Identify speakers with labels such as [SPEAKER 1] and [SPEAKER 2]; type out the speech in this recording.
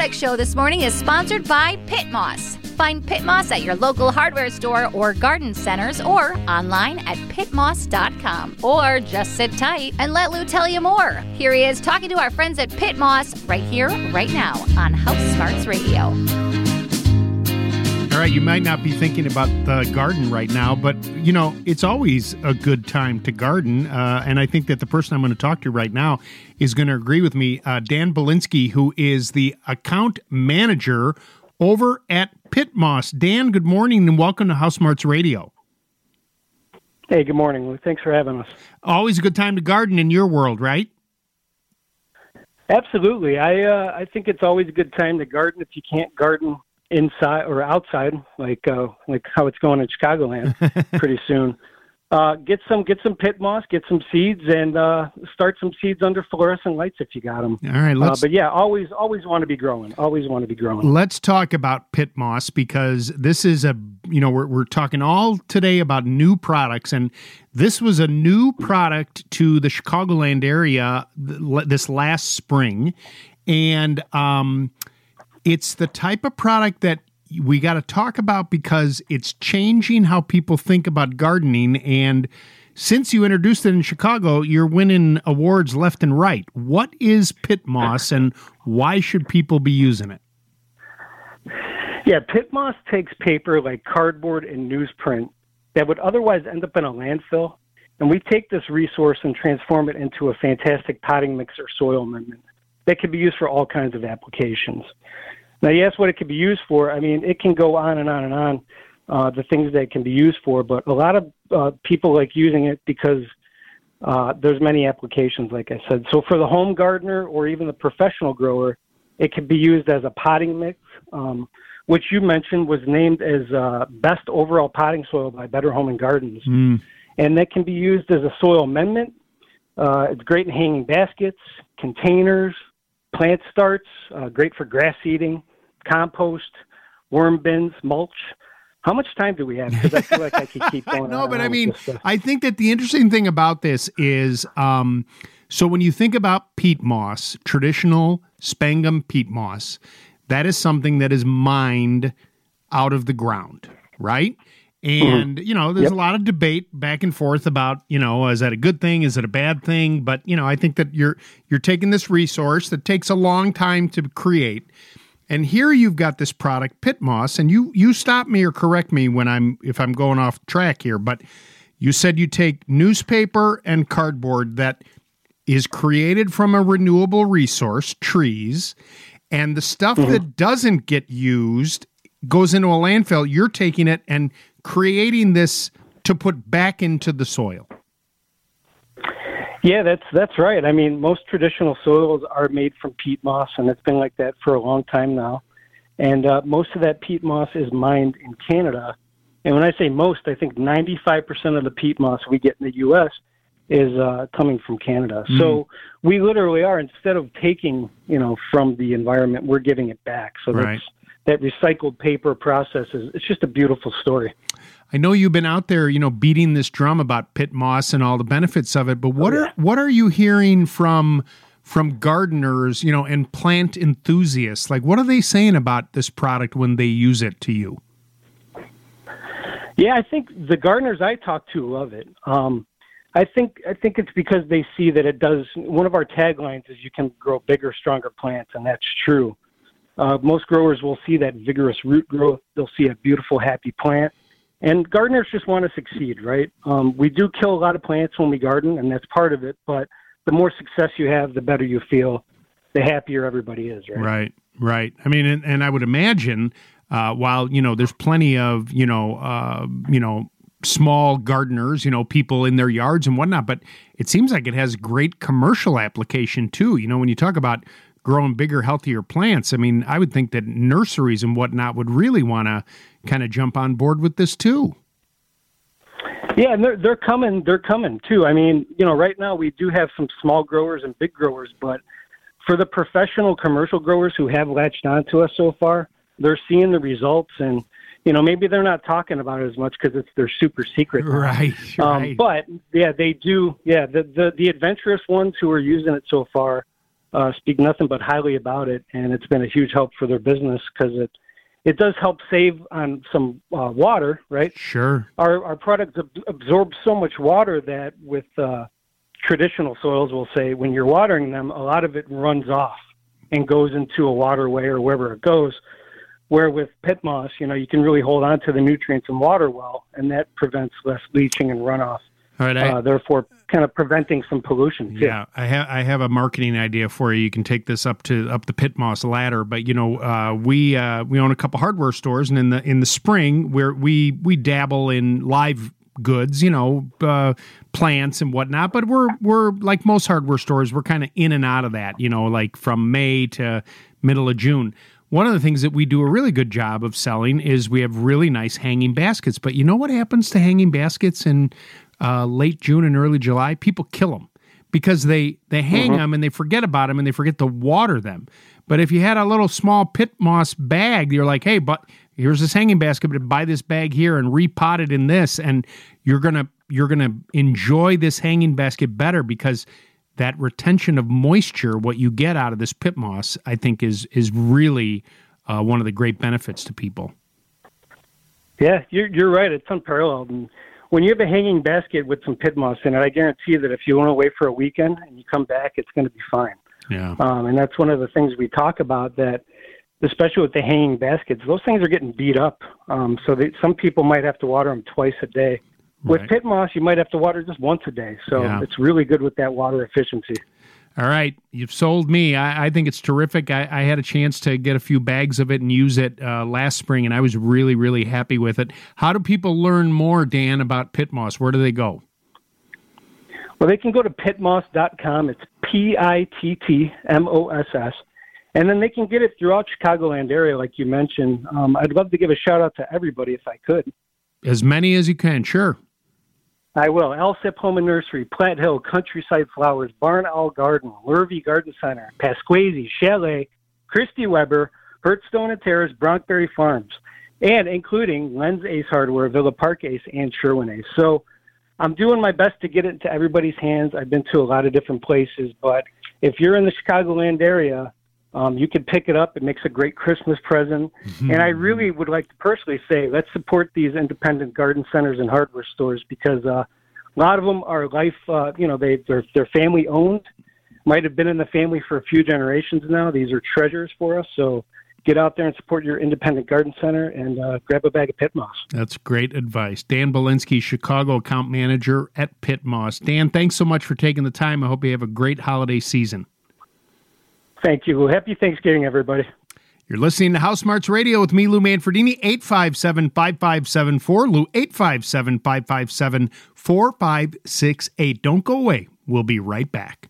[SPEAKER 1] Product Show this morning is sponsored by Pitt Moss. Find Pitt Moss at your local hardware store or garden centers or online at pittmoss.com. Or just sit tight and let Lou tell you more. Here he is talking to our friends at Pitt Moss right here, right now on House Smarts Radio.
[SPEAKER 2] All right, you might not be thinking about the garden right now, but you know, it's always a good time to garden. Uh, and I think that the person I'm going to talk to right now is going to agree with me. Uh, Dan Bielinski, who is the account manager over at Pitt Moss. Dan, good morning and welcome to HouseSmarts Radio.
[SPEAKER 3] Hey, good morning, Lou. Thanks for having us.
[SPEAKER 2] Always a good time to garden in your world, right?
[SPEAKER 3] Absolutely. I uh, I think it's always a good time to garden if you can't garden inside or outside, like uh, like how it's going in Chicagoland pretty soon. Uh, get some get some Pitt Moss, get some seeds, and uh, start some seeds under fluorescent lights if you got them.
[SPEAKER 2] All right,
[SPEAKER 3] Uh, but yeah, always always want to be growing. Always want to be growing.
[SPEAKER 2] let's talk about Pitt Moss because this is a you know we're we're talking all today about new products and this was a new product to the Chicagoland area th- this last spring and um it's the type of product that we got to talk about because it's changing how people think about gardening and since you introduced it in Chicago, you're winning awards left and right. What is Pitt Moss and why should people be using it?
[SPEAKER 3] Yeah, Pitt Moss takes paper like cardboard and newsprint that would otherwise end up in a landfill, and we take this resource and transform it into a fantastic potting mix or soil amendment that can be used for all kinds of applications. Now, you ask what it can be used for. I mean, it can go on and on and on, uh, the things that it can be used for, but a lot of uh, people like using it because uh, there's many applications, like I said. So for the home gardener or even the professional grower, it can be used as a potting mix, um, which you mentioned was named as uh, best overall potting soil by Better Home and Gardens,
[SPEAKER 2] Mm.
[SPEAKER 3] and that can be used as a soil amendment. Uh, it's great in hanging baskets, containers, plant starts. Uh, great for grass seeding, compost, worm bins, mulch. How much time do we have? Because I feel like I could keep going.
[SPEAKER 2] no,
[SPEAKER 3] on
[SPEAKER 2] but I mean. I think that the interesting thing about this is um, so when you think about peat moss, traditional sphagnum peat moss, that is something that is mined out of the ground, right? Mm-hmm. And you know, there's
[SPEAKER 3] Yep.
[SPEAKER 2] a lot of debate back and forth about you know, is that a good thing? Is it a bad thing? But you know, I think that you're you're taking this resource that takes a long time to create, and here you've got this product, Pitt Moss, and you you stop me or correct me when I'm if I'm going off track here, but you said you take newspaper and cardboard that is created from a renewable resource, trees, and the stuff mm-hmm. that doesn't get used goes into a landfill. You're taking it and creating this to put back into the soil.
[SPEAKER 3] Yeah, that's that's right. I mean, most traditional soils are made from peat moss, and it's been like that for a long time now. And uh, most of that peat moss is mined in Canada. And when I say most, I think 95% of the peat moss we get in the U.S. is uh, coming from Canada. So we literally are instead of taking, you know, from the environment, we're giving it back. So
[SPEAKER 2] Right.
[SPEAKER 3] that's that recycled paper processes. It's just a beautiful story.
[SPEAKER 2] I know you've been out there, you know, beating this drum about Pitt Moss and all the benefits of it, but what
[SPEAKER 3] yeah.
[SPEAKER 2] are what are you hearing from from gardeners, you know, and plant enthusiasts? Like what are they saying about this product when they use it to you?
[SPEAKER 3] Yeah, I think the gardeners I talk to love it. Um, I think I think it's because they see that it does. One of our taglines is "You can grow bigger, stronger plants," and that's true. Uh, most growers will see that vigorous root growth. They'll see a beautiful, happy plant, and gardeners just want to succeed, right? Um, we do kill a lot of plants when we garden, and that's part of it. But the more success you have, the better you feel, the happier everybody is, right?
[SPEAKER 2] Right, right. I mean, and, and I would imagine, uh, while you know, there's plenty of you know, uh, you know, small gardeners, you know, people in their yards and whatnot, but it seems like it has great commercial application too. You know, when you talk about growing bigger, healthier plants, I mean, I would think that nurseries and whatnot would really want to kind of jump on board with this too.
[SPEAKER 3] Yeah, and they're they're coming. They're coming too. I mean, you know, right now we do have some small growers and big growers, but for the professional commercial growers who have latched on to us so far, they're seeing the results, and you know, maybe they're not talking about it as much because it's their super secret.
[SPEAKER 2] Right,
[SPEAKER 3] Um,
[SPEAKER 2] right.
[SPEAKER 3] but yeah, they do. Yeah, the, the the adventurous ones who are using it so far uh, speak nothing but highly about it, and it's been a huge help for their business because it it does help save on some uh, water, right?
[SPEAKER 2] Sure.
[SPEAKER 3] Our our products ab- absorb so much water that with uh, traditional soils, we'll say when you're watering them, a lot of it runs off and goes into a waterway or wherever it goes. Where with Pitt Moss, you know, you can really hold on to the nutrients and water well, and that prevents less leaching and runoff.
[SPEAKER 2] All right. I,
[SPEAKER 3] Uh, therefore, kind of preventing some pollution. Too.
[SPEAKER 2] Yeah, I have I have a marketing idea for you. You can take this up to up the Pitt Moss ladder. But you know, uh, we uh, we own a couple hardware stores, and in the in the spring, where we we dabble in live goods, you know, uh, plants and whatnot. But we're we're like most hardware stores, we're kind of in and out of that. You know, like from May to middle of June. One of the things that we do a really good job of selling is we have really nice hanging baskets. But you know what happens to hanging baskets in uh, late June and early July? People kill them because they they hang them and they forget about them and they forget to water them. But if you had a little small Pitt Moss bag, you're like, hey, but here's this hanging basket, but buy this bag here and repot it in this, and you're gonna you're gonna enjoy this hanging basket better because that retention of moisture, what you get out of this Pitt Moss, I think is is really uh, one of the great benefits to people.
[SPEAKER 3] Yeah, you're you're right. It's unparalleled. And when you have a hanging basket with some Pitt Moss in it, I guarantee you that if you went away for a weekend and you come back, it's going to be fine.
[SPEAKER 2] Yeah.
[SPEAKER 3] Um, and that's one of the things we talk about that, especially with the hanging baskets, those things are getting beat up. Um, so they, some people might have to water them twice a day. With Pitt Moss, you might have to water just once a day. So
[SPEAKER 2] Yeah.
[SPEAKER 3] it's really good with that water efficiency.
[SPEAKER 2] All right, you've sold me. I, I think it's terrific. I, I had a chance to get a few bags of it and use it uh, last spring, and I was really, really happy with it. How do people learn more, Dan, about Pitt Moss? Where do they go?
[SPEAKER 3] Well, they can go to pittmoss.com. It's P I T T M O S S. And then they can get it throughout Chicagoland area, like you mentioned. Um, I'd love to give a shout out to everybody if I could.
[SPEAKER 2] As many as you can, sure.
[SPEAKER 3] I will. Alsip Home and Nursery, Platt Hill, Countryside Flowers, Barn Owl Garden, Lurvey Garden Center, Pasquesi, Chalet, Christy Webber, Hertstone and Terrace, Bronkberry Farms, and including Len's Ace Hardware, Villa Park Ace, and Sherwin Ace. So I'm doing my best to get it into everybody's hands. I've been to a lot of different places, but if you're in the Chicagoland area, um, you can pick it up. It makes a great Christmas present. And I really would like to personally say, let's support these independent garden centers and hardware stores because uh, a lot of them are life. Uh, you know, they they're they're family owned. Might have been in the family for a few generations now. These are treasures for us. So get out there and support your independent garden center and uh, grab a bag of Pitt Moss.
[SPEAKER 2] That's great advice. Dan Bielinski, Chicago account manager at Pitt Moss. Dan, thanks so much for taking the time. I hope you have a great holiday season.
[SPEAKER 3] Thank you. Happy Thanksgiving, everybody.
[SPEAKER 2] You're listening to HouseSmarts Radio with me, Lou Manfredini, 857 5574. Lou, 857 557 4568. Don't go away. We'll be right back.